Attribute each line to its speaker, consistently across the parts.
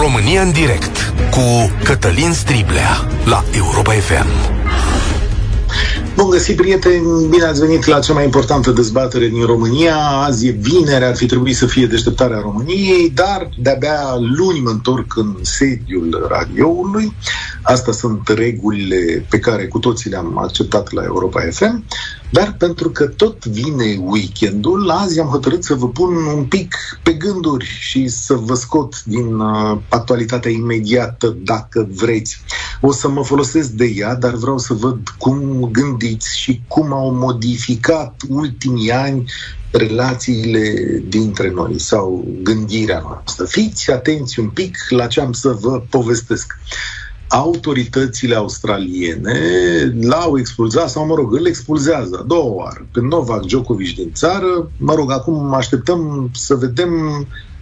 Speaker 1: România în direct cu Cătălin Striblea la Europa FM.
Speaker 2: Bun găsit, prieteni! Bine ați venit la cea mai importantă dezbatere din România. Azi e vineri, ar fi trebuit să fie deșteptarea României, dar de-abia luni mă întorc în sediul radioului. Asta sunt regulile pe care cu toții le-am acceptat la Europa FM. Dar pentru că tot vine weekendul, azi am hotărât să vă pun un pic pe gânduri și să vă scot din uh, actualitatea imediată, dacă vreți. O să mă folosesc de ea, dar vreau să văd cum gândiți și cum au modificat ultimii ani relațiile dintre noi sau gândirea noastră. Fiți atenți un pic la ce am să vă povestesc autoritățile australiene l-au expulzat, sau mă rog, îl expulzează a doua oară pe Novak Djokovic din țară. Mă rog, acum așteptăm să vedem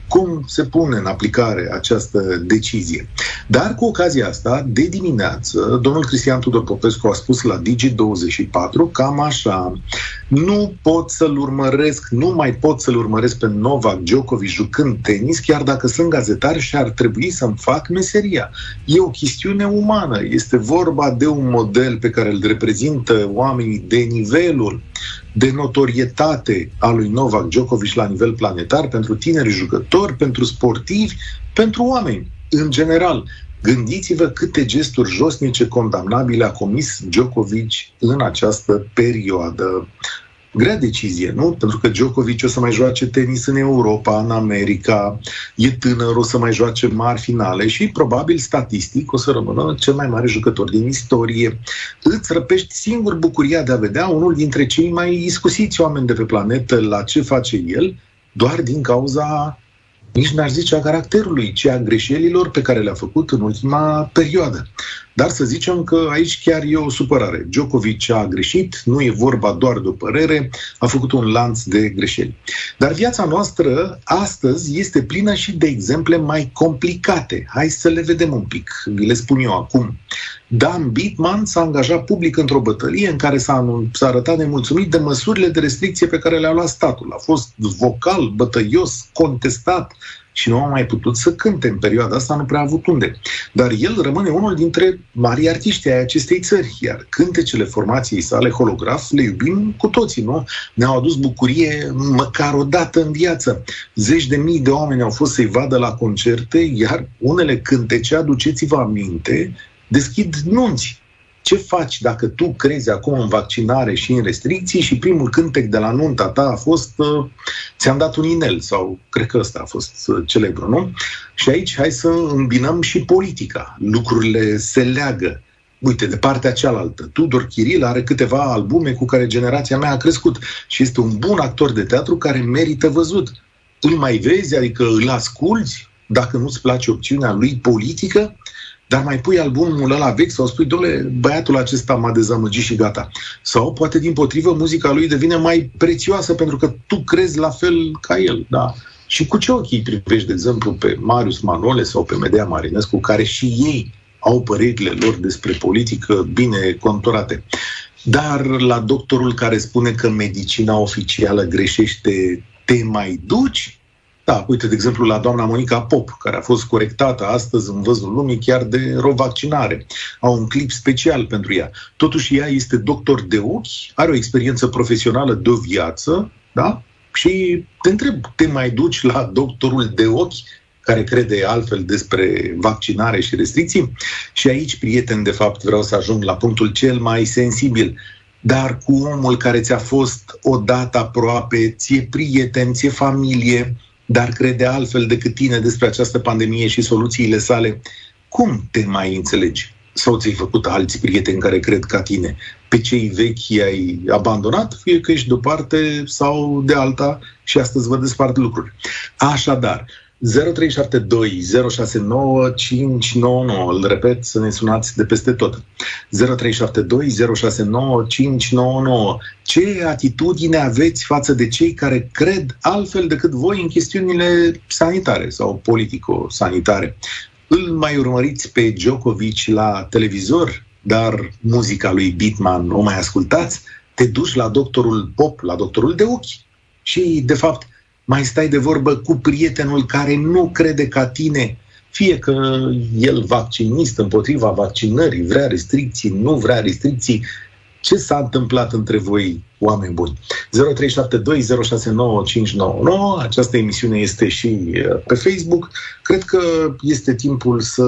Speaker 2: cum se pune în aplicare această decizie. Dar cu ocazia asta, de dimineață, domnul Cristian Tudor Popescu a spus la Digi24 cam așa, nu pot să-l urmăresc, nu mai pot să-l urmăresc pe Novak Djokovic jucând tenis, chiar dacă sunt gazetar și ar trebui să-mi fac meseria. E o chestiune umană, este vorba de un model pe care îl reprezintă oamenii de nivelul de notorietate a lui Novak Djokovic la nivel planetar pentru tineri jucători, pentru sportivi, pentru oameni în general. Gândiți-vă câte gesturi josnice condamnabile a comis Djokovic în această perioadă grea decizie, nu? Pentru că Djokovic o să mai joace tenis în Europa, în America, e tânăr, o să mai joace mari finale și probabil statistic o să rămână cel mai mare jucător din istorie. Îți răpești singur bucuria de a vedea unul dintre cei mai iscusiți oameni de pe planetă la ce face el, doar din cauza nici n-aș zice a caracterului, ci a greșelilor pe care le-a făcut în ultima perioadă. Dar să zicem că aici chiar e o supărare. Djokovic a greșit, nu e vorba doar de o părere, a făcut un lanț de greșeli. Dar viața noastră astăzi este plină și de exemple mai complicate. Hai să le vedem un pic, vi le spun eu acum. Dan Bitman s-a angajat public într-o bătălie în care s-a, s-a arătat nemulțumit de măsurile de restricție pe care le-a luat statul. A fost vocal, bătăios, contestat, și nu a mai putut să cânte în perioada asta, nu prea a avut unde. Dar el rămâne unul dintre mari artiști ai acestei țări, iar cântecele formației sale holograf le iubim cu toții, nu? Ne-au adus bucurie măcar o dată în viață. Zeci de mii de oameni au fost să-i vadă la concerte, iar unele cântece, aduceți-vă aminte, deschid nunți ce faci dacă tu crezi acum în vaccinare și în restricții și primul cântec de la nunta ta a fost uh, ți-am dat un inel sau cred că ăsta a fost uh, celebru, nu? Și aici hai să îmbinăm și politica. Lucrurile se leagă. Uite, de partea cealaltă, Tudor Chiril are câteva albume cu care generația mea a crescut și este un bun actor de teatru care merită văzut. Îl mai vezi, adică îl asculți, dacă nu-ți place opțiunea lui politică, dar mai pui albumul ăla vechi sau spui, domnule, băiatul acesta m-a dezamăgit și gata. Sau poate din potrivă muzica lui devine mai prețioasă pentru că tu crezi la fel ca el, da? Și cu ce ochii privești, de exemplu, pe Marius Manole sau pe Medea Marinescu, care și ei au părerile lor despre politică bine conturate. Dar la doctorul care spune că medicina oficială greșește, te mai duci? Da, uite, de exemplu, la doamna Monica Pop, care a fost corectată astăzi în văzul lumii chiar de rovaccinare. Au un clip special pentru ea. Totuși, ea este doctor de ochi, are o experiență profesională de o viață, da? Și te întreb, te mai duci la doctorul de ochi care crede altfel despre vaccinare și restricții? Și aici, prieten, de fapt, vreau să ajung la punctul cel mai sensibil dar cu omul care ți-a fost odată aproape, ție prieten, ție familie, dar crede altfel decât tine despre această pandemie și soluțiile sale, cum te mai înțelegi? Sau ți-ai făcut alți prieteni care cred ca tine? Pe cei vechi i-ai abandonat, fie că ești de o parte sau de alta și astăzi vă despart lucruri. Așadar, 0372 069 599. Îl repet, să ne sunați de peste tot. 0372 069 599. Ce atitudine aveți față de cei care cred altfel decât voi în chestiunile sanitare sau politico-sanitare? Îl mai urmăriți pe Djokovic la televizor, dar muzica lui Bitman o mai ascultați? Te duci la doctorul Pop, la doctorul de ochi și, de fapt, mai stai de vorbă cu prietenul care nu crede ca tine, fie că el vaccinist împotriva vaccinării, vrea restricții, nu vrea restricții, ce s-a întâmplat între voi, oameni buni? 0372069599, această emisiune este și uh, pe Facebook. Cred că este timpul să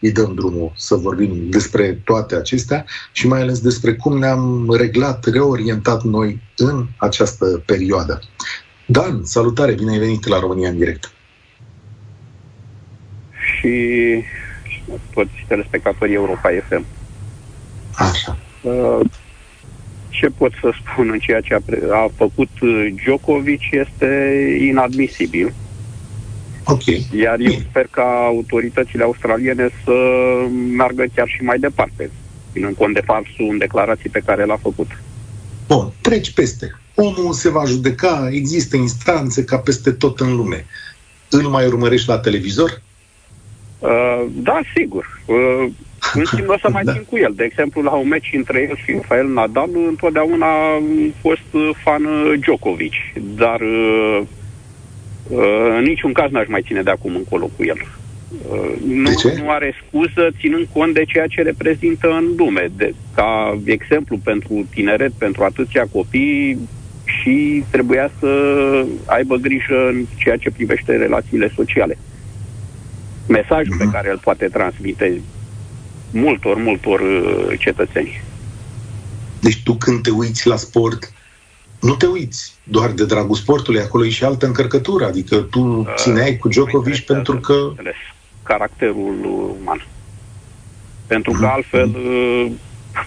Speaker 2: îi dăm drumul, să vorbim despre toate acestea și mai ales despre cum ne-am reglat, reorientat noi în această perioadă. Dan, salutare, bine ai venit la România în direct.
Speaker 3: Și toți telespectatorii Europa FM.
Speaker 2: Așa.
Speaker 3: Uh, ce pot să spun în ceea ce a, a făcut uh, Djokovic este inadmisibil.
Speaker 2: Ok.
Speaker 3: Iar eu sper ca autoritățile australiene să meargă chiar și mai departe, ținând cont de farsul în declarații pe care l-a făcut.
Speaker 2: Bun, treci peste. Omul se va judeca, există instanțe ca peste tot în lume. Îl mai urmărești la televizor?
Speaker 3: Uh, da, sigur. Uh, în schimb, o să mai da. țin cu el. De exemplu, la un meci între el și Rafael Nadal, întotdeauna am fost uh, fan uh, Djokovic, dar uh, uh, în niciun caz n-aș mai ține de acum încolo cu el. Uh, nu, nu are scuză ținând cont de ceea ce reprezintă în lume. De, ca exemplu pentru tineret, pentru atâția copii și trebuia să aibă grijă în ceea ce privește relațiile sociale. Mesajul uh-huh. pe mhm. care îl poate transmite multor, multor uh, cetățeni.
Speaker 2: Deci tu când te uiți la sport, nu te uiți doar de dragul sportului, acolo e și altă încărcătură, adică tu uh, țineai cu Djokovic pentru că... Înțeles.
Speaker 3: Caracterul uman. Pentru că mhm. altfel, uh,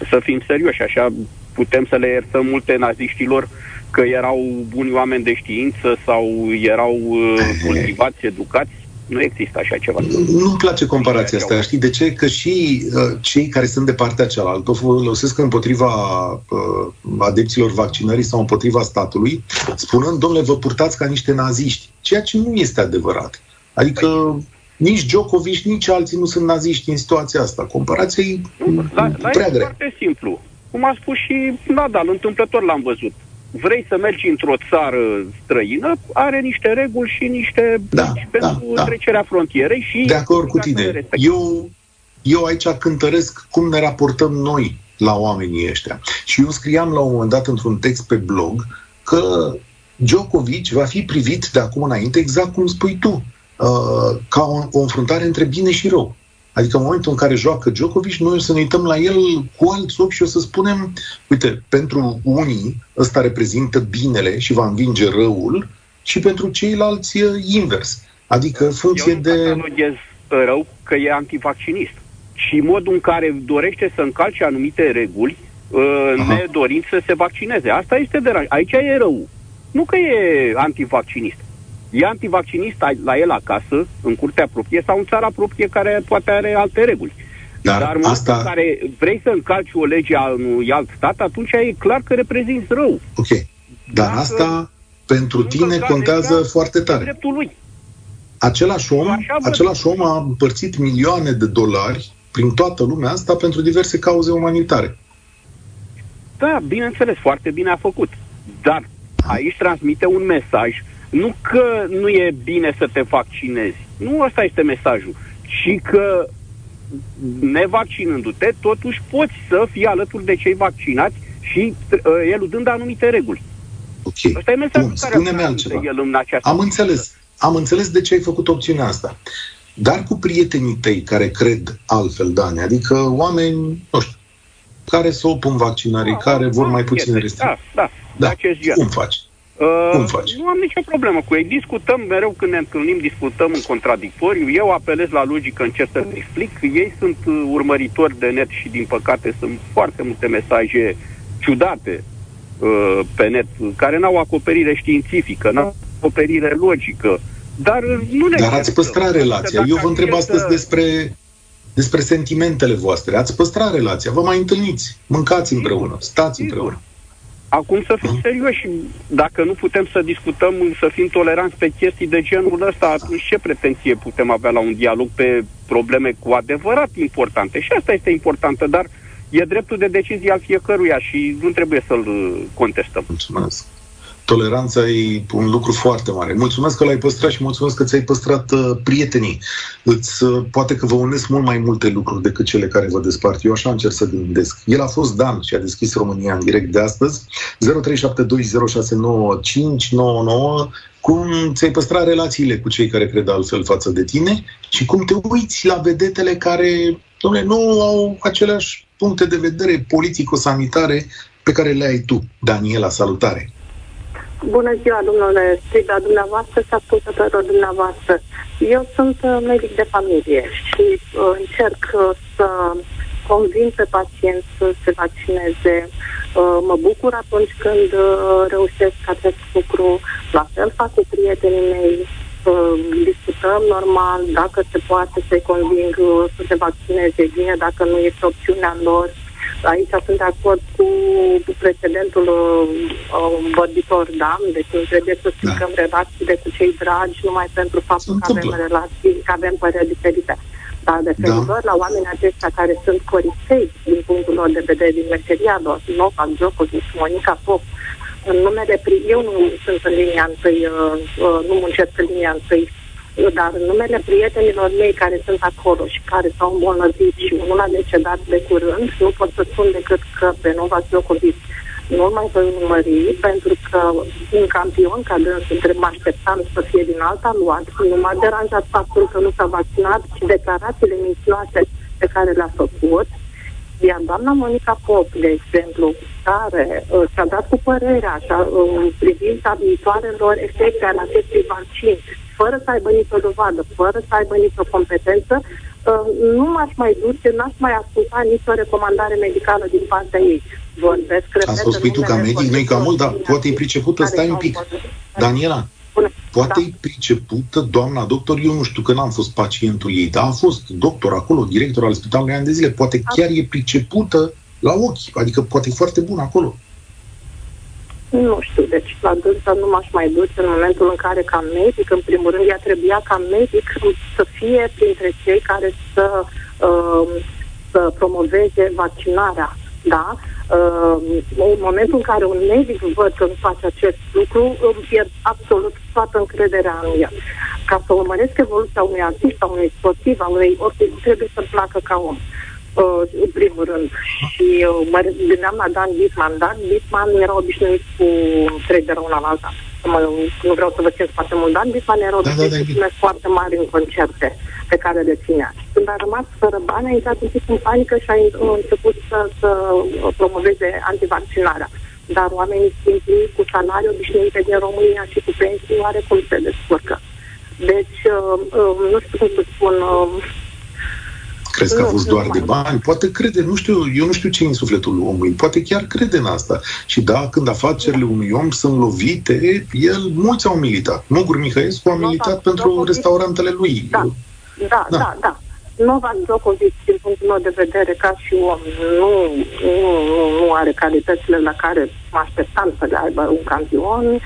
Speaker 3: să fim serioși, așa putem să le iertăm multe naziștilor că erau buni oameni de știință sau erau cultivați, educați, nu există așa ceva.
Speaker 2: Nu-mi place comparația asta. Știi de ce? Că și uh, cei care sunt de partea cealaltă o folosesc împotriva uh, adepților vaccinării sau împotriva statului, spunând, domnule, vă purtați ca niște naziști. Ceea ce nu este adevărat. Adică păi. nici Djokovic, nici alții nu sunt naziști în situația asta. Comparația e la, la prea grea.
Speaker 3: foarte simplu. Cum a spus și Nadal, întâmplător l-am văzut vrei să mergi într-o țară străină, are niște reguli și niște da, pentru da, da. trecerea frontierei și...
Speaker 2: De acord cu tine. Eu, eu aici cântăresc cum ne raportăm noi la oamenii ăștia. Și eu scriam la un moment dat într-un text pe blog că Djokovic va fi privit de acum înainte, exact cum spui tu, uh, ca o, o înfruntare între bine și rău. Adică în momentul în care joacă Djokovic, noi o să ne uităm la el cu alți ochi și o să spunem, uite, pentru unii ăsta reprezintă binele și va învinge răul și pentru ceilalți invers. Adică în funcție
Speaker 3: Eu
Speaker 2: de...
Speaker 3: Eu rău că e antivaccinist. Și modul în care dorește să încalce anumite reguli, uh, nedorind să se vaccineze. Asta este de Aici e rău. Nu că e antivaccinist e antivaccinist la el acasă, în curtea proprie sau în țara proprie care poate are alte reguli. Dar, Dar în asta... în care vrei să încalci o lege a unui alt stat, atunci e clar că reprezinți rău.
Speaker 2: Ok. Dar Dacă asta pentru tine contează foarte tare.
Speaker 3: Dreptul lui.
Speaker 2: Același om, același om a împărțit milioane de dolari prin toată lumea asta pentru diverse cauze umanitare.
Speaker 3: Da, bineînțeles, foarte bine a făcut. Dar aici transmite un mesaj nu că nu e bine să te vaccinezi. Nu ăsta este mesajul. Și că nevaccinându-te, totuși poți să fii alături de cei vaccinați și uh, eludând anumite reguli.
Speaker 2: Ok. Asta e mesajul Bun, care spune-mi altceva. El în această Am înțeles. Am înțeles de ce ai făcut opțiunea asta. Dar cu prietenii tăi care cred altfel, Dani, adică oameni, nu știu, care se opun vaccinării, da, care vor mai puține restricții.
Speaker 3: Da, da, da.
Speaker 2: Cum faci?
Speaker 3: Uh, Cum faci? Nu am nicio problemă cu ei. Discutăm mereu când ne întâlnim, discutăm în contradictoriu. Eu apelez la logică, încerc să explic. Ei sunt uh, urmăritori de net și, din păcate, sunt foarte multe mesaje ciudate uh, pe net, care n-au acoperire științifică, n-au acoperire logică. Dar uh, nu ne
Speaker 2: Dar ați păstrat relația. Eu vă întreb astăzi despre despre sentimentele voastre. Ați păstrat relația, vă mai întâlniți, mâncați împreună, stați împreună.
Speaker 3: Acum să fim serioși. Dacă nu putem să discutăm, să fim toleranți pe chestii de genul ăsta, atunci ce pretenție putem avea la un dialog pe probleme cu adevărat importante? Și asta este importantă, dar e dreptul de decizie al fiecăruia și nu trebuie să-l contestăm.
Speaker 2: Mulțumesc. Toleranța e un lucru foarte mare. Mulțumesc că l-ai păstrat și mulțumesc că ți-ai păstrat uh, prietenii. Îți, uh, poate că vă unesc mult mai multe lucruri decât cele care vă despart. Eu așa încerc să gândesc. El a fost Dan și a deschis România în direct de astăzi. 0372069599 cum ți-ai păstrat relațiile cu cei care cred altfel față de tine și cum te uiți la vedetele care, domnule, nu au aceleași puncte de vedere politico-sanitare pe care le ai tu. Daniela, salutare!
Speaker 4: Bună ziua, domnule Strida, dumneavoastră și ascultătorilor dumneavoastră. Eu sunt uh, medic de familie și uh, încerc uh, să convin pe pacient să se vaccineze. Uh, mă bucur atunci când uh, reușesc acest lucru. La fel fac cu prietenii mei. Uh, discutăm normal dacă se poate să-i conving uh, să se vaccineze bine, dacă nu este opțiunea lor. Uh, Aici sunt de acord cu precedentul uh, vorbitor, da? Deci nu trebuie să stricăm da. relațiile cu cei dragi numai pentru faptul că avem relații, că avem păreri diferite. Dar de da. la oamenii aceștia care sunt corifei din punctul lor de vedere din meseria lor, Novak Djokovic, Monica Pop, în numele, eu nu sunt în linia întâi, uh, uh, nu muncesc în linia întâi dar în numele prietenilor mei care sunt acolo și care s-au îmbolnăvit și unul a decedat de curând, nu pot să spun decât că pe Nova Djokovic nu mai voi urmări, pentru că un campion ca dânsul mă așteptam să fie din alta luat. Nu m-a deranjat faptul că nu s-a vaccinat și declarațiile mincinoase pe care le-a făcut. Iar doamna Monica Pop, de exemplu, care uh, s-a dat cu părerea așa, în privința viitoarelor efecte ale acestui vaccin, fără să aibă nicio dovadă, fără să aibă nicio competență, uh, nu m-aș mai duce, n-aș mai asculta nicio recomandare medicală din partea ei. Vorbesc, repet,
Speaker 2: Asta o spui tu ca medic, nu ca mult, dar poate e pricepută, stai un pic. Daniela, poate da. e pricepută doamna doctor, eu nu știu că n-am fost pacientul ei, dar a fost doctor acolo, director al spitalului ani de zile, poate chiar e pricepută la ochi, adică poate e foarte bun acolo.
Speaker 4: Nu știu, deci la dânsa nu m-aș mai duce în momentul în care, ca medic, în primul rând, ea trebuia ca medic să fie printre cei care să, uh, să promoveze vaccinarea, da? Uh, în momentul în care un medic văd că nu face acest lucru, îmi pierd absolut toată încrederea în el. Ca să urmăresc evoluția unui artist, a unui sportiv, a unui oricum, trebuie să-l placă ca om. Uh, uh, în primul rând. Și uh, mă gândeam la Dan Bitman. Dan Bitman era obișnuit cu trei de una la alta. Mă, nu vreau să vă cer foarte mult. Dan Bitman era obișnuit da, da, da, cu foarte mari în concerte pe care le ținea. Când a rămas fără bani, a intrat un pic în panică și a început să, să promoveze antivaccinarea. Dar oamenii simpli cu salarii obișnuite din România și cu pensii, oarecum se descurcă. Deci, uh, uh, nu știu cum să spun, uh,
Speaker 2: Crezi că a fost doar de bani? Poate crede, nu știu, eu nu știu ce e în sufletul omului, poate chiar crede în asta. Și da, când afacerile unui om sunt lovite, el, mulți au militat. Mugur Mihaescu a militat da, pentru Djokovic, restaurantele lui.
Speaker 4: Da, da, da, da. da. Novak Djokovic, din punctul meu de vedere, ca și om, nu, nu, nu are calitățile la care mă așteptam să le aibă un campion.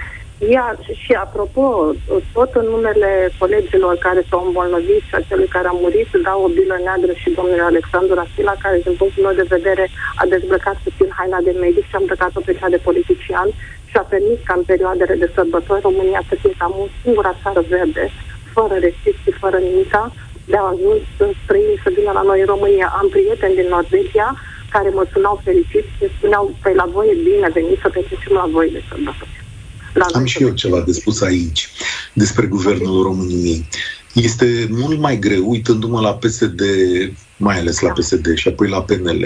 Speaker 4: Iar și apropo, tot în numele colegilor care s-au îmbolnăvit și a celui care a murit, dau o bilă neagră și domnului Alexandru Rasila, care, din punctul meu de vedere, a dezbrăcat puțin haina de medic și a îmbrăcat-o pe cea de politician și a permis ca în perioadele de sărbători România să fie cam o singură țară verde, fără restricții, fără nimica, de a ajuns străini să vină la noi în România. Am prieteni din Norvegia care mă sunau fericiți și spuneau, păi la voi e bine venit să petrecem la voi de sărbători.
Speaker 2: Am și eu ceva de spus aici despre guvernul României. Este mult mai greu, uitându-mă la PSD mai ales la PSD și apoi la PNL,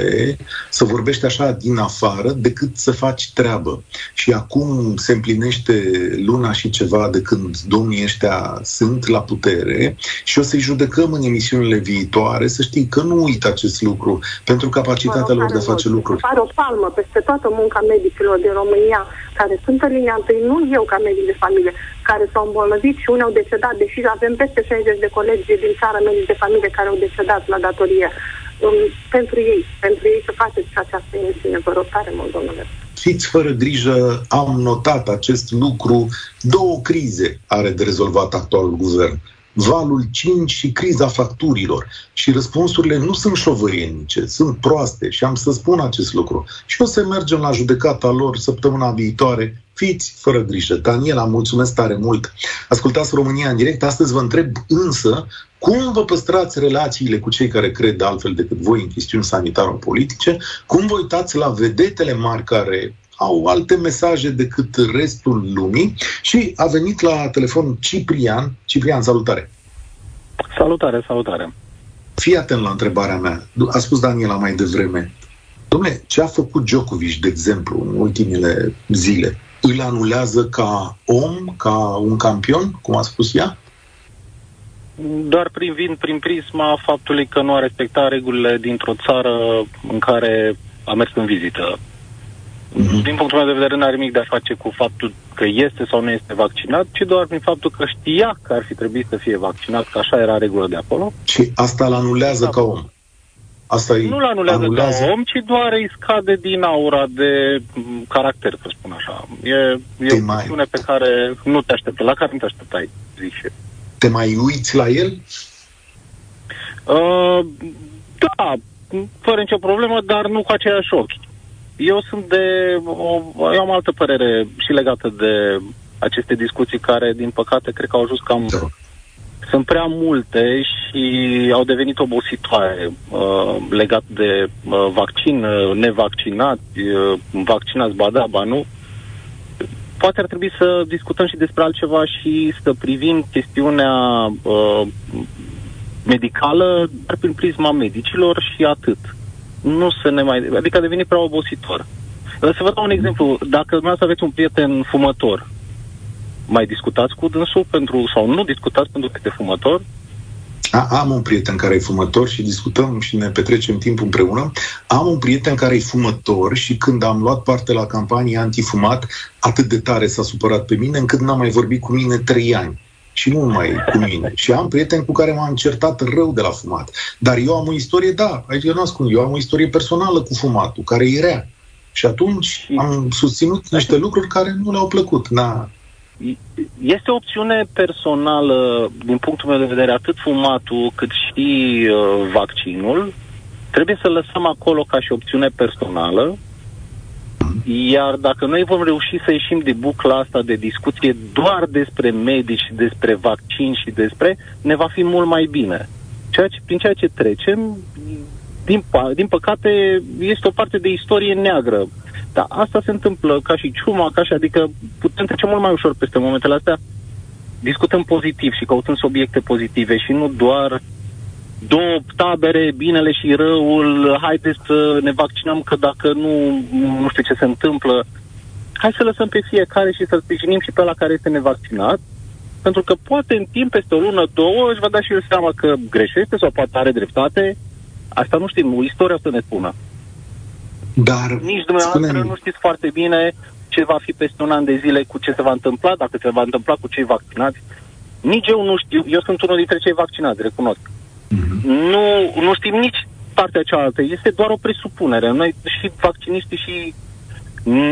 Speaker 2: să vorbești așa din afară decât să faci treabă. Și acum se împlinește luna și ceva de când domnii ăștia sunt la putere și o să-i judecăm în emisiunile viitoare, să știi că nu uit acest lucru pentru capacitatea lor de a face lucruri.
Speaker 4: Pare o palmă peste toată munca medicilor din România, care sunt în linia întâi, nu eu ca medic de familie, care s-au îmbolnăvit și unii au decedat, deși avem peste 60 de colegi din țară medici de familie care au decedat la datorie um, pentru ei, pentru ei să faceți această emisiune. Vă rog tare mult, domnule.
Speaker 2: Fiți fără grijă, am notat acest lucru. Două crize are de rezolvat actualul guvern. Valul 5 și criza facturilor. Și răspunsurile nu sunt șovăienice, sunt proaste și am să spun acest lucru. Și o să mergem la judecata lor săptămâna viitoare Fiți fără grijă. Daniela, mulțumesc tare mult. Ascultați România în direct. Astăzi vă întreb însă cum vă păstrați relațiile cu cei care cred altfel decât voi în chestiuni sanitaro-politice, cum vă uitați la vedetele mari care au alte mesaje decât restul lumii și a venit la telefon Ciprian. Ciprian, salutare!
Speaker 5: Salutare, salutare!
Speaker 2: Fii atent la întrebarea mea. A spus Daniela mai devreme. Dom'le, ce a făcut Djokovic, de exemplu, în ultimele zile? Îl anulează ca om, ca un campion, cum a spus ea?
Speaker 5: Doar privind prin prisma faptului că nu a respectat regulile dintr-o țară în care a mers în vizită. Mm-hmm. Din punctul meu de vedere, nu are nimic de a face cu faptul că este sau nu este vaccinat, ci doar prin faptul că știa că ar fi trebuit să fie vaccinat, că așa era regulă de acolo.
Speaker 2: Și asta îl anulează da. ca om.
Speaker 5: Asta nu-l anulează, anulează ca om, ci doar îi scade din aura de caracter, să spun așa. E, e o chestiune pe care nu te așteptă, la care nu te așteptai, zic și
Speaker 2: Te mai uiți la el?
Speaker 5: Uh, da, fără nicio problemă, dar nu cu aceiași ochi. Eu sunt de... O, eu am altă părere și legată de aceste discuții care, din păcate, cred că au ajuns cam... Da. Sunt prea multe și au devenit obositoare uh, legat de uh, vaccin, uh, nevaccinați, uh, vaccinați, ba da, ba nu. Poate ar trebui să discutăm și despre altceva și să privim chestiunea uh, medicală, dar prin prisma medicilor și atât. Uh, nu se ne mai... Adică a devenit prea obositor. Să vă dau un exemplu. Dacă dumneavoastră aveți un prieten fumător, mai discutați cu dânsul pentru, sau nu discutați pentru că este fumător?
Speaker 2: A, am un prieten care e fumător și discutăm și ne petrecem timp împreună. Am un prieten care e fumător și când am luat parte la campanie antifumat, atât de tare s-a supărat pe mine încât n-a mai vorbit cu mine trei ani și nu numai cu mine. Și am prieteni cu care m-am certat rău de la fumat. Dar eu am o istorie, da, aici eu nu ascund, eu am o istorie personală cu fumatul, care e rea. Și atunci am susținut niște lucruri care nu le-au plăcut. Na.
Speaker 5: Este o opțiune personală, din punctul meu de vedere, atât fumatul cât și uh, vaccinul. Trebuie să lăsăm acolo ca și opțiune personală iar dacă noi vom reuși să ieșim de bucla asta de discuție doar despre medici, despre vaccin și despre, ne va fi mult mai bine. Ceea ce, prin ceea ce trecem, din, din păcate, este o parte de istorie neagră. Dar asta se întâmplă ca și ciuma, ca și, adică putem trece mult mai ușor peste momentele astea. Discutăm pozitiv și căutăm subiecte pozitive și nu doar două tabere, binele și răul, haideți să ne vaccinăm că dacă nu, nu știu ce se întâmplă, hai să lăsăm pe fiecare și să sprijinim și pe la care este nevaccinat, pentru că poate în timp, peste o lună, două, își va da și el seama că greșește sau poate are dreptate. Asta nu știm, istoria să ne spună.
Speaker 2: Dar,
Speaker 5: Nici dumneavoastră spune nu știți foarte bine ce va fi peste un an de zile, cu ce se va întâmpla, dacă se va întâmpla cu cei vaccinați. Nici eu nu știu, eu sunt unul dintre cei vaccinați, recunosc. Mm-hmm. Nu, nu știm nici partea cealaltă. Este doar o presupunere. Noi și vacciniștii și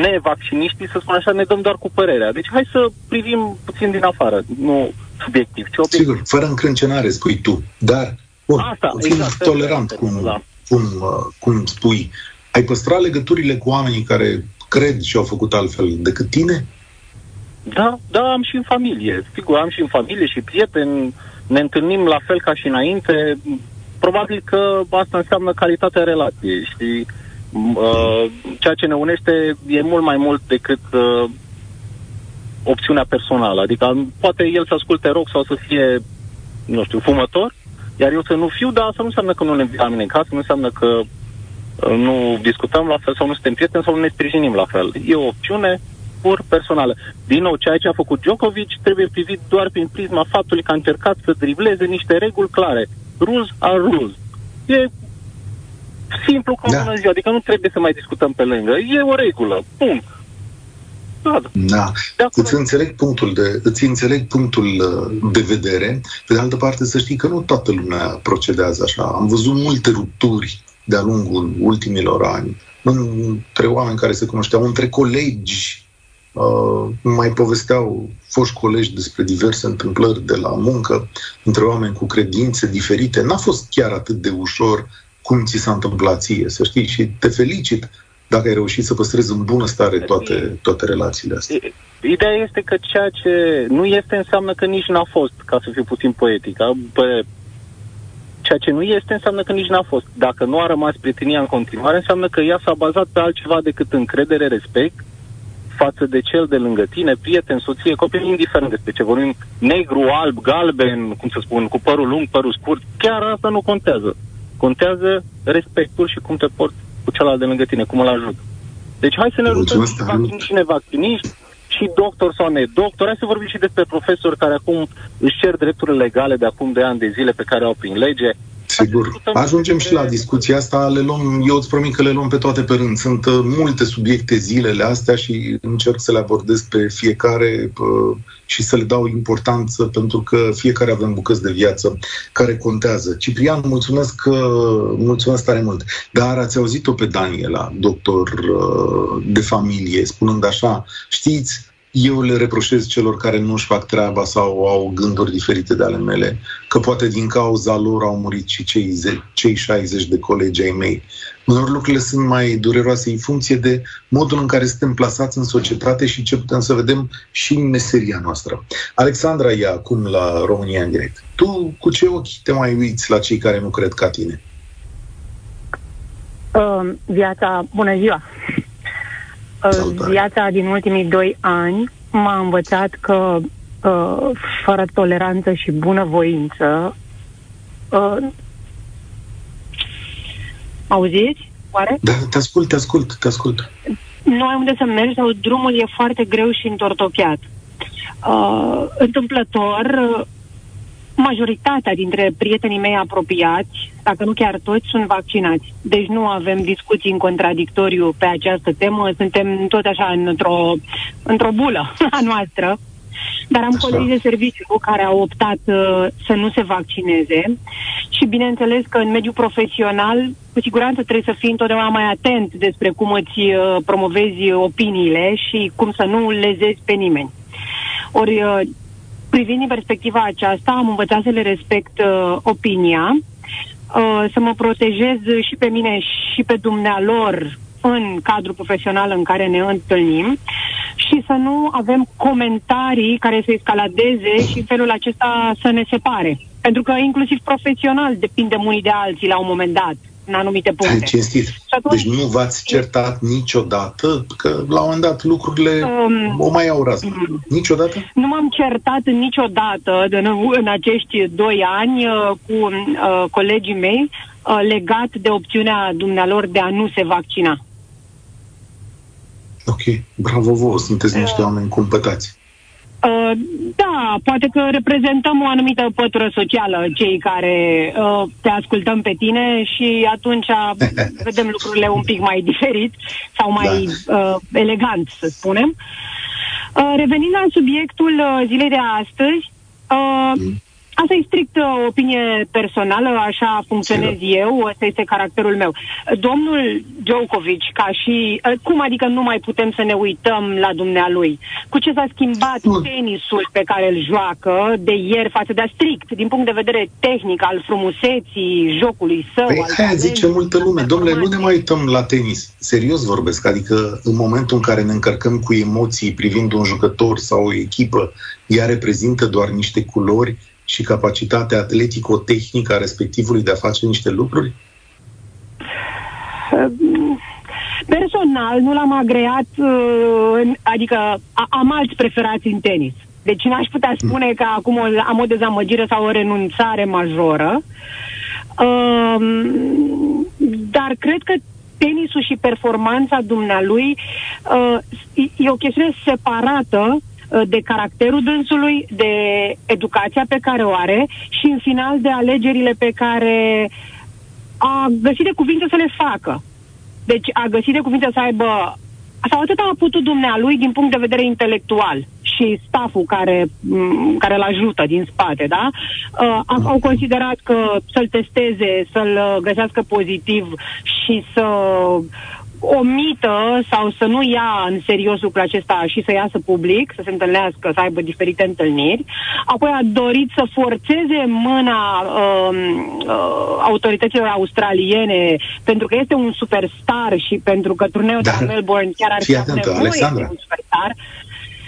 Speaker 5: nevacciniștii, să spun așa, ne dăm doar cu părerea. Deci hai să privim puțin din afară, nu subiectiv, ci obiectiv.
Speaker 2: Sigur, fără încrâncenare, spui tu. Dar, bun, Asta, exact, tolerant, cum, da. cum, uh, cum spui. Ai păstrat legăturile cu oamenii care cred și au făcut altfel decât tine?
Speaker 5: Da, da, am și în familie. Sigur, am și în familie și prieteni ne întâlnim la fel ca și înainte, probabil că asta înseamnă calitatea relației și uh, ceea ce ne unește e mult mai mult decât uh, opțiunea personală. Adică poate el să asculte rock sau să fie, nu știu, fumător, iar eu să nu fiu, dar asta nu înseamnă că nu ne invităm în casă, nu înseamnă că uh, nu discutăm la fel sau nu suntem prieteni sau nu ne sprijinim la fel. E o opțiune, pur personală. Din nou, ceea ce a făcut Djokovic trebuie privit doar prin prisma faptului că a încercat să dribleze niște reguli clare. Rules are rules. E simplu ca da. bună ziua, adică nu trebuie să mai discutăm pe lângă. E o regulă. Punct.
Speaker 2: Da. da. Îți înțeleg punctul de, îți înțeleg punctul uh, de vedere. Pe de altă parte, să știi că nu toată lumea procedează așa. Am văzut multe rupturi de-a lungul ultimilor ani între oameni care se cunoșteau, între colegi Uh, mai povesteau foști colegi despre diverse întâmplări de la muncă între oameni cu credințe diferite. N-a fost chiar atât de ușor cum ți s-a întâmplat ție, să știi, și te felicit dacă ai reușit să păstrezi în bună stare toate, toate relațiile astea.
Speaker 5: Ideea este că ceea ce nu este înseamnă că nici n-a fost, ca să fiu puțin poetic. Bă, ceea ce nu este înseamnă că nici n-a fost. Dacă nu a rămas prietenia în continuare, înseamnă că ea s-a bazat pe altceva decât încredere, respect față de cel de lângă tine, prieten, soție, copil, indiferent despre ce vorbim, negru, alb, galben, cum să spun, cu părul lung, părul scurt, chiar asta nu contează. Contează respectul și cum te porți cu celălalt de lângă tine, cum îl ajută. Deci hai să ne rugăm și vacciniști și nevacciniști, și doctor sau nedoctor. Hai să vorbim și despre profesori care acum își cer drepturile legale de acum de ani de zile pe care au prin lege.
Speaker 2: Sigur. Ajungem și la discuția asta. Le luăm, eu îți promit că le luăm pe toate pe rând. Sunt uh, multe subiecte zilele astea și încerc să le abordez pe fiecare uh, și să le dau importanță pentru că fiecare avem bucăți de viață care contează. Ciprian, mulțumesc, uh, mulțumesc tare mult. Dar ați auzit-o pe Daniela, doctor de familie, spunând așa, știți, eu le reproșez celor care nu își fac treaba sau au gânduri diferite de ale mele, că poate din cauza lor au murit și cei, ze- cei 60 de colegi ai mei. Unor lucrurile sunt mai dureroase în funcție de modul în care suntem plasați în societate și ce putem să vedem și în meseria noastră. Alexandra e acum la România în direct. Tu cu ce ochi te mai uiți la cei care nu cred ca tine?
Speaker 6: Uh, viața, bună ziua! Uh, viața din ultimii doi ani m-a învățat că uh, fără toleranță și bunăvoință uh, auziți? Oare?
Speaker 2: Da, te ascult, te ascult, te ascult.
Speaker 6: Nu ai unde să mergi sau drumul e foarte greu și întortocheat. Uh, întâmplător, majoritatea dintre prietenii mei apropiați, dacă nu chiar toți, sunt vaccinați. Deci nu avem discuții în contradictoriu pe această temă, suntem tot așa într-o, într-o bulă a noastră. Dar am colegi de serviciu care au optat uh, să nu se vaccineze și bineînțeles că în mediul profesional cu siguranță trebuie să fii întotdeauna mai atent despre cum îți uh, promovezi opiniile și cum să nu lezezi pe nimeni. Ori uh, privind din perspectiva aceasta, am învățat să le respect uh, opinia, uh, să mă protejez și pe mine și pe dumnealor în cadrul profesional în care ne întâlnim și să nu avem comentarii care să escaladeze și în felul acesta să ne separe. Pentru că inclusiv profesional depindem unii de alții la un moment dat în anumite puncte.
Speaker 2: Hai, cinstit. Atunci, deci nu v-ați certat niciodată? Că la un moment dat lucrurile um, o mai au rază. Um, niciodată?
Speaker 6: Nu m-am certat niciodată în, în acești doi ani uh, cu uh, colegii mei uh, legat de opțiunea dumnealor de a nu se vaccina.
Speaker 2: Ok, bravo vouă, sunteți niște uh, oameni cumpătați.
Speaker 6: Uh, da, poate că reprezentăm o anumită pătură socială, cei care uh, te ascultăm pe tine și atunci vedem lucrurile un pic mai diferit sau mai da. uh, elegant, să spunem. Uh, revenind la subiectul uh, zilei de astăzi, uh, mm. Asta e strict o uh, opinie personală, așa funcționez Sigur. eu, ăsta este caracterul meu. Domnul Djokovic, ca și... Uh, cum adică nu mai putem să ne uităm la dumnealui? Cu ce s-a schimbat Bun. tenisul pe care îl joacă de ieri față de strict, din punct de vedere tehnic, al frumuseții jocului său?
Speaker 2: Păi aia zice multă lume. Domnule, nu ne mai uităm la tenis. Serios vorbesc. Adică în momentul în care ne încărcăm cu emoții privind un jucător sau o echipă, ea reprezintă doar niște culori și capacitatea atletico-tehnică a respectivului de a face niște lucruri?
Speaker 6: Personal, nu l-am agreat, uh, adică am alți preferați în tenis. Deci n-aș putea hmm. spune că acum am o dezamăgire sau o renunțare majoră. Um, dar cred că tenisul și performanța dumnealui uh, e o chestiune separată Uh, de caracterul dânsului, de educația pe care o are și, în final, de alegerile pe care a găsit de cuvinte să le facă. Deci a găsit de cuvinte să aibă sau atât a putut dumnealui din punct de vedere intelectual și staful care, m- care îl ajută din spate, da? Uh, au considerat că să-l testeze, să-l găsească pozitiv și să omită sau să nu ia în serios lucrul acesta și să iasă public, să se întâlnească, să aibă diferite întâlniri. Apoi a dorit să forțeze mâna uh, uh, autorităților australiene pentru că este un superstar și pentru că turneul da. de la Melbourne chiar ar fi
Speaker 2: atentă, Alexandra. un superstar.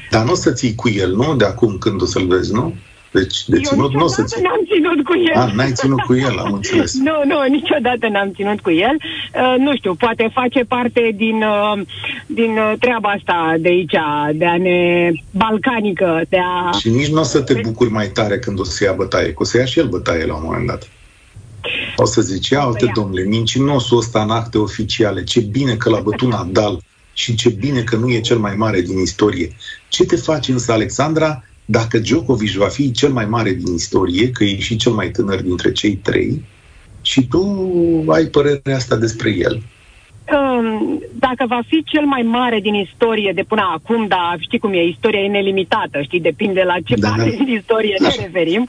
Speaker 2: Dar nu o să ții cu el, nu? De acum când o să-l vezi, nu? Deci, de ținut nu o să ții.
Speaker 6: n-am ținut cu el.
Speaker 2: Ah, n-ai ținut cu el, am înțeles.
Speaker 6: nu, nu, niciodată n-am ținut cu el. Uh, nu știu, poate face parte din, uh, din uh, treaba asta de aici, de a ne balcanică, de a...
Speaker 2: Și nici nu o să te bucuri mai tare când o să ia bătaie, că o să ia și el bătaie la un moment dat. O să zice, ia uite, domnule, mincinosul ăsta în acte oficiale, ce bine că l-a bătut Nadal și ce bine că nu e cel mai mare din istorie. Ce te faci însă, Alexandra, dacă Djokovic va fi cel mai mare din istorie, că e și cel mai tânăr dintre cei trei, și tu ai părerea asta despre el.
Speaker 6: Um, dacă va fi cel mai mare din istorie de până acum, dar știi cum e, istoria e nelimitată, știi, depinde la ce da. parte din istorie ne referim.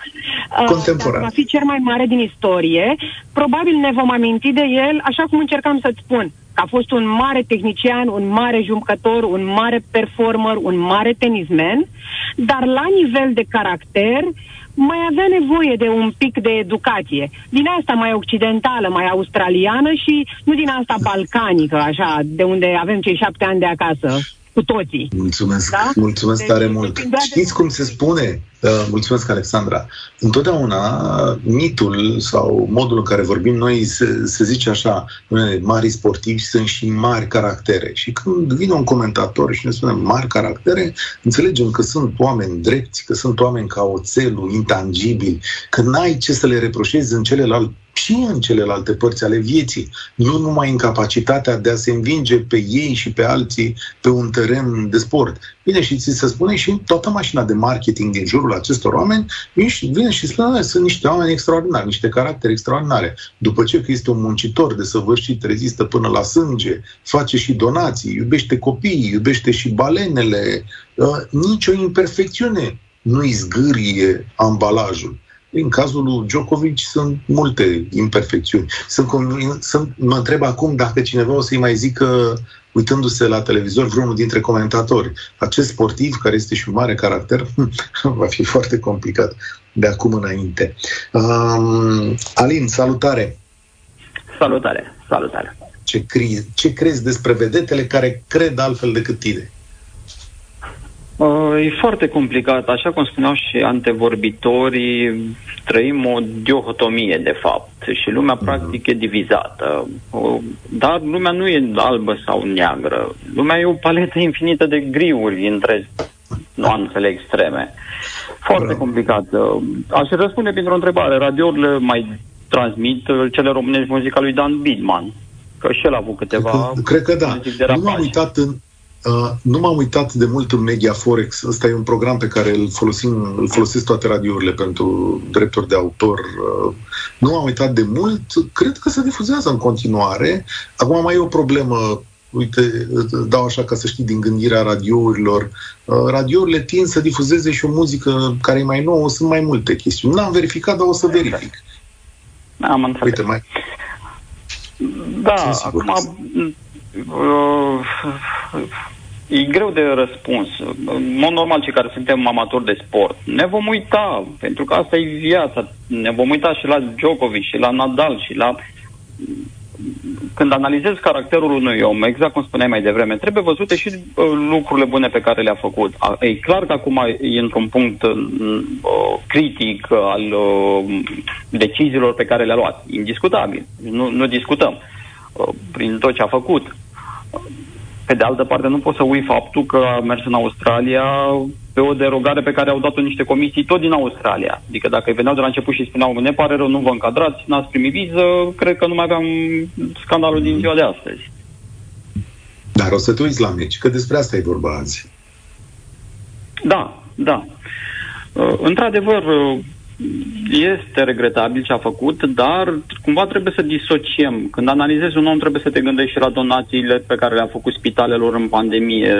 Speaker 2: Uh, Contemporan. Dacă
Speaker 6: va fi cel mai mare din istorie, probabil ne vom aminti de el, așa cum încercam să-ți spun, că a fost un mare tehnician, un mare jucător, un mare performer, un mare tenismen, dar la nivel de caracter mai avea nevoie de un pic de educație. Din asta mai occidentală, mai australiană și nu din asta balcanică, așa, de unde avem cei șapte ani de acasă cu toții.
Speaker 2: Mulțumesc, da? mulțumesc deci, tare mult. Știți cum se spune? Uh, mulțumesc, Alexandra. Întotdeauna mitul sau modul în care vorbim noi se, se zice așa, mari sportivi sunt și mari caractere. Și când vine un comentator și ne spune mari caractere, înțelegem că sunt oameni drepți, că sunt oameni ca oțelul, intangibili, că n-ai ce să le reproșezi în celălalt și în celelalte părți ale vieții, nu numai în capacitatea de a se învinge pe ei și pe alții pe un teren de sport. Bine, și ți se spune și toată mașina de marketing din jurul acestor oameni vine și spune, sunt niște oameni extraordinari, niște caractere extraordinare. După ce că este un muncitor de săvârșit, rezistă până la sânge, face și donații, iubește copiii, iubește și balenele, uh, nicio imperfecțiune nu-i zgârie ambalajul. În cazul lui Djokovic sunt multe imperfecțiuni. Sunt, sunt, mă întreb acum dacă cineva o să-i mai zică, uitându-se la televizor, vreunul dintre comentatori, acest sportiv, care este și un mare caracter, va fi foarte complicat de acum înainte. Um, Alin, salutare!
Speaker 7: Salutare, salutare!
Speaker 2: Ce, cri- ce crezi despre vedetele care cred altfel decât tine?
Speaker 7: Uh, e foarte complicat. Așa cum spuneau și antevorbitorii, trăim o diohotomie, de fapt, și lumea uh-huh. practic e divizată. Uh, dar lumea nu e albă sau neagră. Lumea e o paletă infinită de griuri între nuanțele extreme. Foarte Bravo. complicat. Uh, aș răspunde pentru o întrebare. Radiourile mai transmit cele românești muzica lui Dan Bidman. Că și el a avut câteva...
Speaker 2: Cred că, cred că da. Nu m-am uitat în, Uh, nu m-am uitat de mult în Media Forex. Ăsta e un program pe care îl, folosim, îl folosesc toate radiourile pentru drepturi de autor. Uh, nu m-am uitat de mult. Cred că se difuzează în continuare. Acum mai e o problemă uite, dau așa ca să știi din gândirea radiourilor, uh, radiourile tind să difuzeze și o muzică care e mai nouă, sunt mai multe chestiuni. N-am verificat, dar o să verific.
Speaker 7: Am înțeles. Uite, mai... Da, acum Uh, e greu de răspuns. În mod normal, cei care suntem amatori de sport, ne vom uita, pentru că asta e viața. Ne vom uita și la Djokovic, și la Nadal, și la... Când analizezi caracterul unui om, exact cum spuneai mai devreme, trebuie văzute și uh, lucrurile bune pe care le-a făcut. E clar că acum e într-un punct uh, critic al uh, deciziilor pe care le-a luat. Indiscutabil. Nu, nu discutăm. Uh, prin tot ce a făcut. Pe de altă parte, nu pot să uit faptul că a mers în Australia pe o derogare pe care au dat-o niște comisii tot din Australia. Adică dacă veneau de la început și spuneau, ne pare rău, nu vă încadrați, n-ați primit viză, cred că nu mai aveam scandalul din ziua de astăzi.
Speaker 2: Dar o să te uiți la meci, că despre asta e vorba azi.
Speaker 7: Da, da. Uh, într-adevăr, uh, este regretabil ce a făcut, dar cumva trebuie să disociem. Când analizezi un om, trebuie să te gândești și la donațiile pe care le-a făcut spitalelor în pandemie.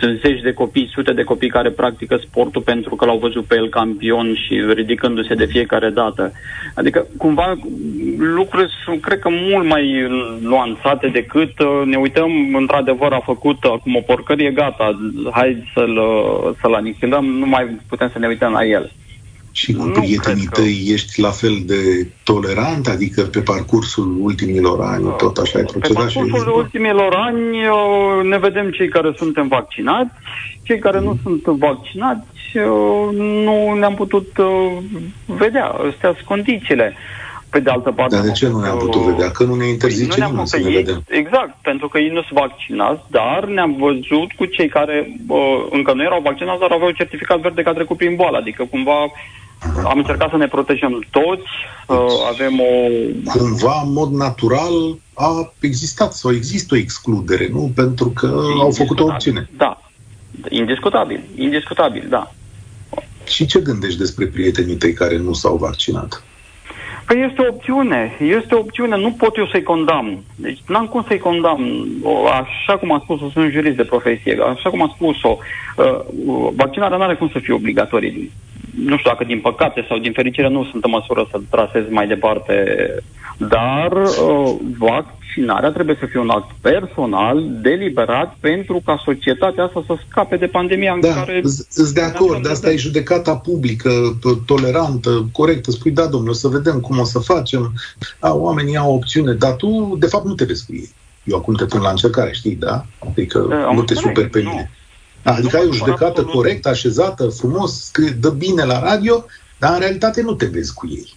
Speaker 7: Sunt zeci de copii, sute de copii care practică sportul pentru că l-au văzut pe el campion și ridicându-se de fiecare dată. Adică, cumva, lucrurile sunt, cred că, mult mai nuanțate decât uh, ne uităm, într-adevăr, a făcut acum o porcărie, gata, hai să-l, uh, să-l anihilăm, nu mai putem să ne uităm la el.
Speaker 2: Și cu nu prietenii tăi că... ești la fel de tolerant? Adică pe parcursul ultimilor ani tot așa ai procedat?
Speaker 7: Pe parcursul și ultimilor ani ne vedem cei care suntem vaccinați, cei care mm. nu sunt vaccinați nu ne-am putut vedea. Astea sunt condițiile. Pe de altă parte...
Speaker 2: Dar de ce nu ne-am putut vedea? Că nu ne interzice păi nimeni să ne vedem.
Speaker 7: Exact, pentru că ei nu sunt vaccinați, dar ne-am văzut cu cei care uh, încă nu erau vaccinați, dar aveau certificat verde că a trecut prin boală. Adică cumva am încercat să ne protejăm toți, uh, avem o...
Speaker 2: Cumva, în mod natural, a existat sau există o excludere, nu? Pentru că au făcut o opțiune.
Speaker 7: Da, indiscutabil, indiscutabil, da.
Speaker 2: Și ce gândești despre prietenii tăi care nu s-au vaccinat?
Speaker 7: Păi este o opțiune, este o opțiune, nu pot eu să-i condamn. Deci n-am cum să-i condamn. Așa cum a spus-o, sunt jurist de profesie, așa cum a spus-o, uh, vaccinarea nu are cum să fie obligatorie nu știu dacă din păcate sau din fericire nu sunt în măsură să trasez mai departe, dar uh, vaccinarea trebuie să fie un act personal, deliberat, pentru ca societatea asta să scape de pandemia în
Speaker 2: da,
Speaker 7: care...
Speaker 2: Îți de acord, asta e judecata publică, tolerantă, corectă. Spui, da, domnule, să vedem cum o să facem. A, oamenii au opțiune, dar tu, de fapt, nu te vezi cu ei. Eu acum te pun la încercare, știi, da? Adică da, nu te super pe mine. Nu. Adică ai o judecată corectă, așezată, frumos, scrie, dă bine la radio, dar în realitate nu te vezi cu ei.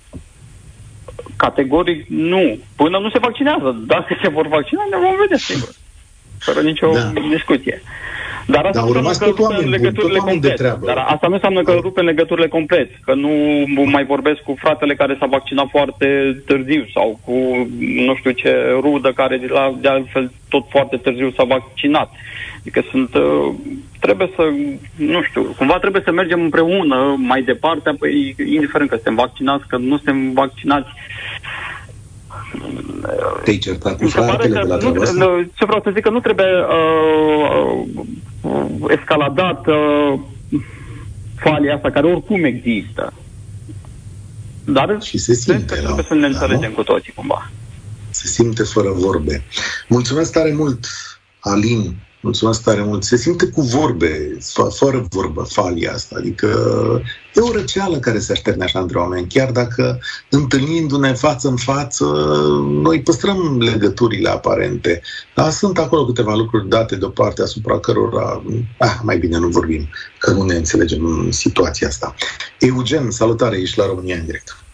Speaker 7: Categoric nu. Până nu se vaccinează. Dacă se vor vaccina, ne vom vedea, sigur. Fără nicio da. discuție. Dar asta
Speaker 2: Dar nu înseamnă că rupe legăturile complet.
Speaker 7: Dar asta nu înseamnă că rupe legăturile complet. Că nu mai vorbesc cu fratele care s-a vaccinat foarte târziu sau cu nu știu ce rudă care de, la, de altfel tot foarte târziu s-a vaccinat. Adică sunt, uh, trebuie să, nu știu, cumva trebuie să mergem împreună mai departe, păi, indiferent că suntem vaccinați, că nu suntem vaccinați,
Speaker 2: te-ai certat cu fratele de la nu, asta?
Speaker 7: Ce vreau să zic că nu trebuie uh, uh, escaladat uh, falia asta, care oricum există. Dar
Speaker 2: și se simte
Speaker 7: trebuie la, să ne înțelegem da, cu toții cumva.
Speaker 2: Se simte fără vorbe. Mulțumesc tare mult, Alin, Mulțumesc tare mult. Se simte cu vorbe, fără vorbă, falia asta. Adică e o răceală care se așterne așa între oameni. Chiar dacă întâlnindu-ne față în față, noi păstrăm legăturile aparente. Dar sunt acolo câteva lucruri date deoparte asupra cărora, ah, mai bine nu vorbim, că nu ne înțelegem în situația asta. Eugen, salutare, ești la România în direct.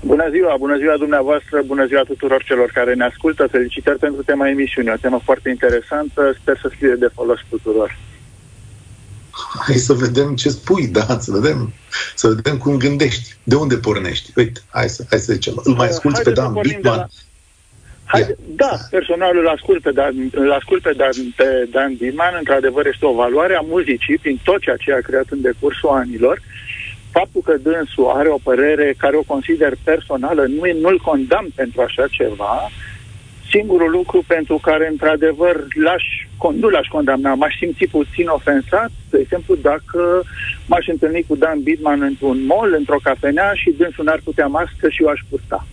Speaker 8: Bună ziua, bună ziua dumneavoastră, bună ziua tuturor celor care ne ascultă. Felicitări pentru tema emisiunii, o temă foarte interesantă. Sper să fie de folos tuturor.
Speaker 2: Hai să vedem ce spui, da, să vedem, să vedem cum gândești, de unde pornești. Uite, hai să, hai să zicem, îl mai asculti pe Dan Bitman. La...
Speaker 8: Hai, da, personal îl ascult pe Dan, îl ascult pe Dan, pe Dan Bitman, într-adevăr este o valoare a muzicii prin tot ceea ce a creat în decursul anilor. Uh, faptul că dânsul are o părere care o consider personală, nu, nu-l condamn pentru așa ceva, singurul lucru pentru care, într-adevăr, l-aș, nu l-aș condamna, m-aș simți puțin ofensat, de exemplu, dacă m-aș întâlni cu Dan Bidman într-un mall, într-o cafenea și dânsul n-ar putea mască și eu aș purta.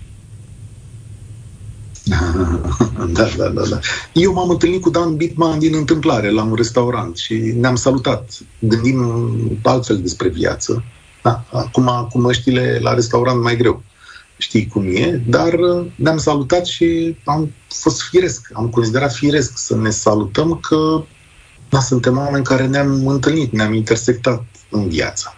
Speaker 2: Da, da, da, da. Eu m-am întâlnit cu Dan Bitman din întâmplare la un restaurant și ne-am salutat. Gândim altfel despre viață da, acum cu măștile la restaurant mai greu. Știi cum e, dar uh, ne-am salutat și am fost firesc, am considerat firesc să ne salutăm că da, suntem oameni care ne-am întâlnit, ne-am intersectat în viață.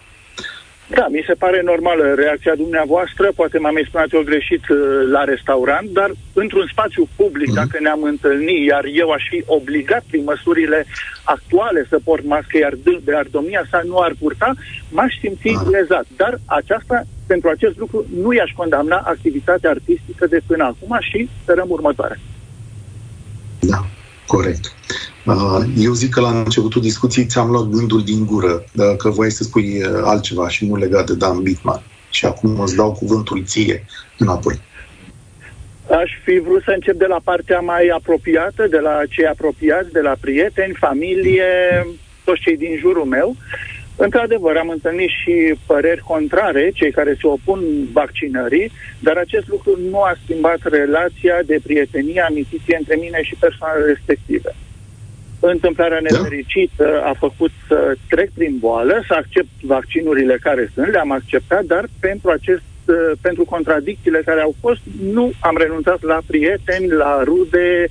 Speaker 8: Da, mi se pare normală reacția dumneavoastră, poate m-am exprimat eu greșit uh, la restaurant, dar într-un spațiu public, mm-hmm. dacă ne-am întâlnit, iar eu aș fi obligat prin măsurile actuale să port mască, iar de ar domnia sa nu ar purta, m-aș simți ah. lezat. Dar aceasta, pentru acest lucru, nu i-aș condamna activitatea artistică de până acum și sperăm următoarea.
Speaker 2: Da, corect. Uh, eu zic că la începutul discuției ți-am luat gândul din gură, că voiai să spui uh, altceva și nu legat de Dan Bitman. Și acum îți dau cuvântul ție înapoi.
Speaker 8: Aș fi vrut să încep de la partea mai apropiată, de la cei apropiați, de la prieteni, familie, toți cei din jurul meu. Într-adevăr, am întâlnit și păreri contrare, cei care se opun vaccinării, dar acest lucru nu a schimbat relația de prietenie, amiciție între mine și persoanele respective. Întâmplarea da. nefericită a făcut să trec prin boală, să accept vaccinurile care sunt, le-am acceptat, dar pentru acest pentru contradicțiile care au fost, nu am renunțat la prieteni, la rude,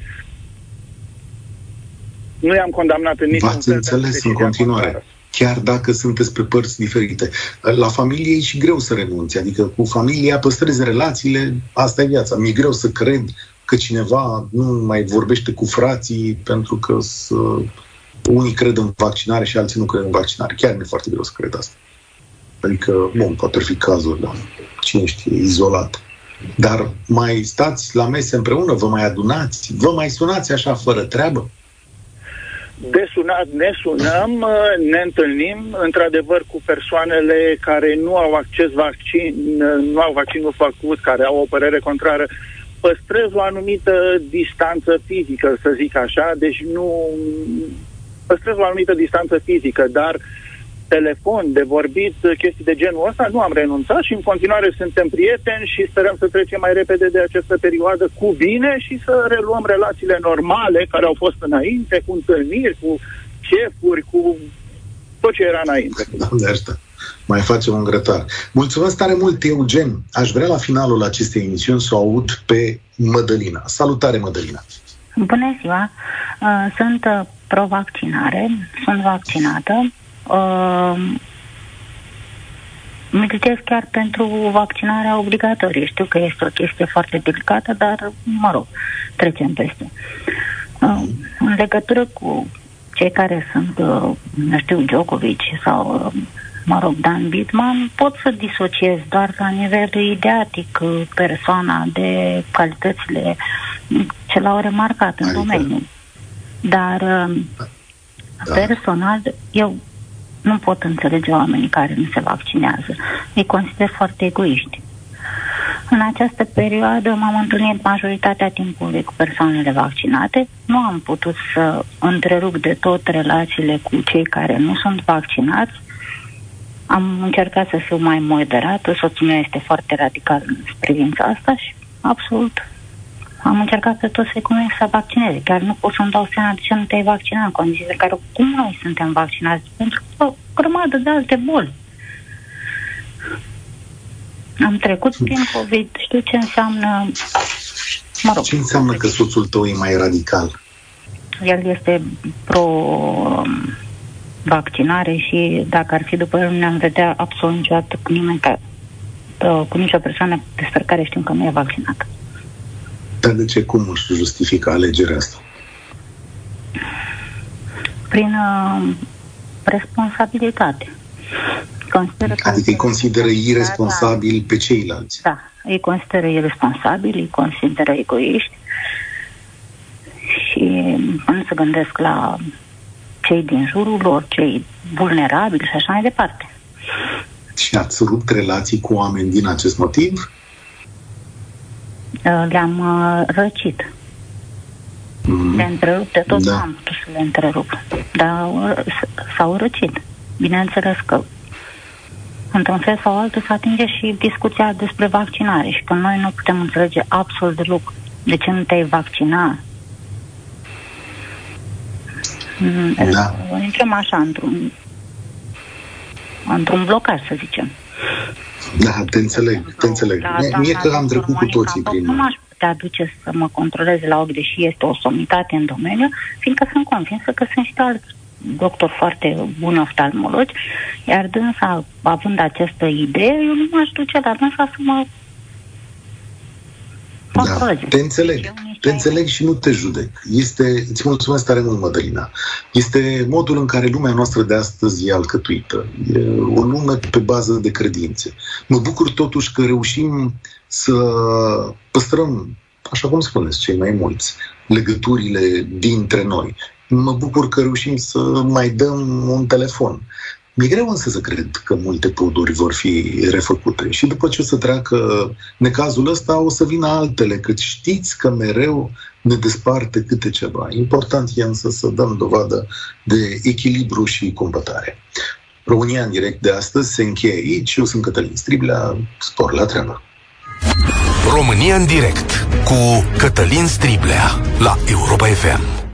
Speaker 8: nu i-am condamnat în niciun
Speaker 2: V-ați înțeles în continuare. Contrară chiar dacă sunteți pe părți diferite. La familie e și greu să renunți, adică cu familia păstrezi relațiile, asta e viața. Mi-e greu să cred că cineva nu mai vorbește cu frații pentru că să... unii cred în vaccinare și alții nu cred în vaccinare. Chiar mi-e foarte greu să cred asta. Adică, bun, poate fi cazul, dar cine știe, izolat. Dar mai stați la mese împreună, vă mai adunați, vă mai sunați așa fără treabă?
Speaker 8: de sunat ne sunăm, ne întâlnim, într-adevăr, cu persoanele care nu au acces vaccin, nu au vaccinul făcut, care au o părere contrară, păstrez o anumită distanță fizică, să zic așa, deci nu păstrez o anumită distanță fizică, dar uh, telefon, de vorbit, chestii de genul ăsta, nu am renunțat și în continuare suntem prieteni și sperăm să trecem mai repede de această perioadă cu bine și să reluăm relațiile normale care au fost înainte, cu întâlniri, cu șefuri, cu tot ce era înainte.
Speaker 2: Doamne asta. Mai facem un grătar. Mulțumesc tare mult, Eugen. Aș vrea la finalul acestei emisiuni să o aud pe Mădălina. Salutare, Mădălina!
Speaker 9: Bună ziua! Uh, sunt uh, pro-vaccinare, sunt vaccinată uh, militez chiar pentru vaccinarea obligatorie. Știu că este o chestie foarte delicată, dar, mă rog, trecem peste. Uh, în legătură cu cei care sunt, uh, nu știu, Djokovic sau, uh, mă rog, Dan Bitman, pot să disociez doar la nivel ideatic uh, persoana de calitățile ce l-au remarcat în adică... domeniu. Dar uh, da. personal, eu nu pot înțelege oamenii care nu se vaccinează. Îi consider foarte egoiști. În această perioadă m-am întâlnit majoritatea timpului cu persoanele vaccinate. Nu am putut să întrerup de tot relațiile cu cei care nu sunt vaccinați. Am încercat să fiu mai moderată, soțul meu este foarte radical în privința asta și absolut am încercat pe toți să-i convinc să vaccineze. Chiar nu pot să-mi dau seama de ce nu te-ai vaccinat în condițiile în care cum noi suntem vaccinați. Pentru că o grămadă de alte boli. Am trecut prin COVID, știu ce înseamnă...
Speaker 2: Mă rog, ce înseamnă că soțul tău e mai radical?
Speaker 9: El este pro vaccinare și dacă ar fi după el, nu ne-am vedea absolut niciodată cu nimeni ca, cu nicio persoană despre care știm că nu e vaccinată.
Speaker 2: Dar de ce? Cum își justifică alegerea asta?
Speaker 9: Prin uh, responsabilitate.
Speaker 2: Consideră adică îi consideră irresponsabil pe ceilalți.
Speaker 9: Da, îi consideră irresponsabil, îi consideră egoiști și nu se gândesc la cei din jurul lor, cei vulnerabili și așa mai departe.
Speaker 2: Și ați rupt relații cu oameni din acest motiv?
Speaker 9: Uh, le-am uh, răcit. Mm-hmm. Le întrerup de tot, da. am putut să le întrerup. Dar uh, s-au răcit. Bineînțeles că într-un fel sau altul se atinge și discuția despre vaccinare și că noi nu putem înțelege absolut deloc de ce nu te-ai vaccina. Mm, da. Intrăm așa într-un într-un blocaj, să zicem.
Speaker 2: Da, te înțeleg, te înțeleg. Mie, mie că am trecut cu toții prin...
Speaker 9: Nu m-aș putea duce să mă controleze la ochi, deși este o somitate în domeniu, fiindcă sunt convinsă că sunt și alți doctor foarte bun oftalmologi, iar dânsa, având această idee, eu nu m-aș duce la dânsa să mă
Speaker 2: da, te înțeleg. Te înțeleg și nu te judec. Este, îți mulțumesc tare mult, Mădălina. Este modul în care lumea noastră de astăzi e alcătuită. E o lume pe bază de credințe. Mă bucur totuși că reușim să păstrăm, așa cum spuneți, cei mai mulți, legăturile dintre noi. Mă bucur că reușim să mai dăm un telefon Mi-e greu însă să cred că multe poduri vor fi refăcute și după ce o să treacă necazul ăsta, o să vină altele, cât știți că mereu ne desparte câte ceva. Important e însă să dăm dovadă de echilibru și compătare. România în direct de astăzi se încheie aici. Eu sunt Cătălin Striblea. Spor la treabă!
Speaker 1: România în direct cu Cătălin Striblea la Europa FM.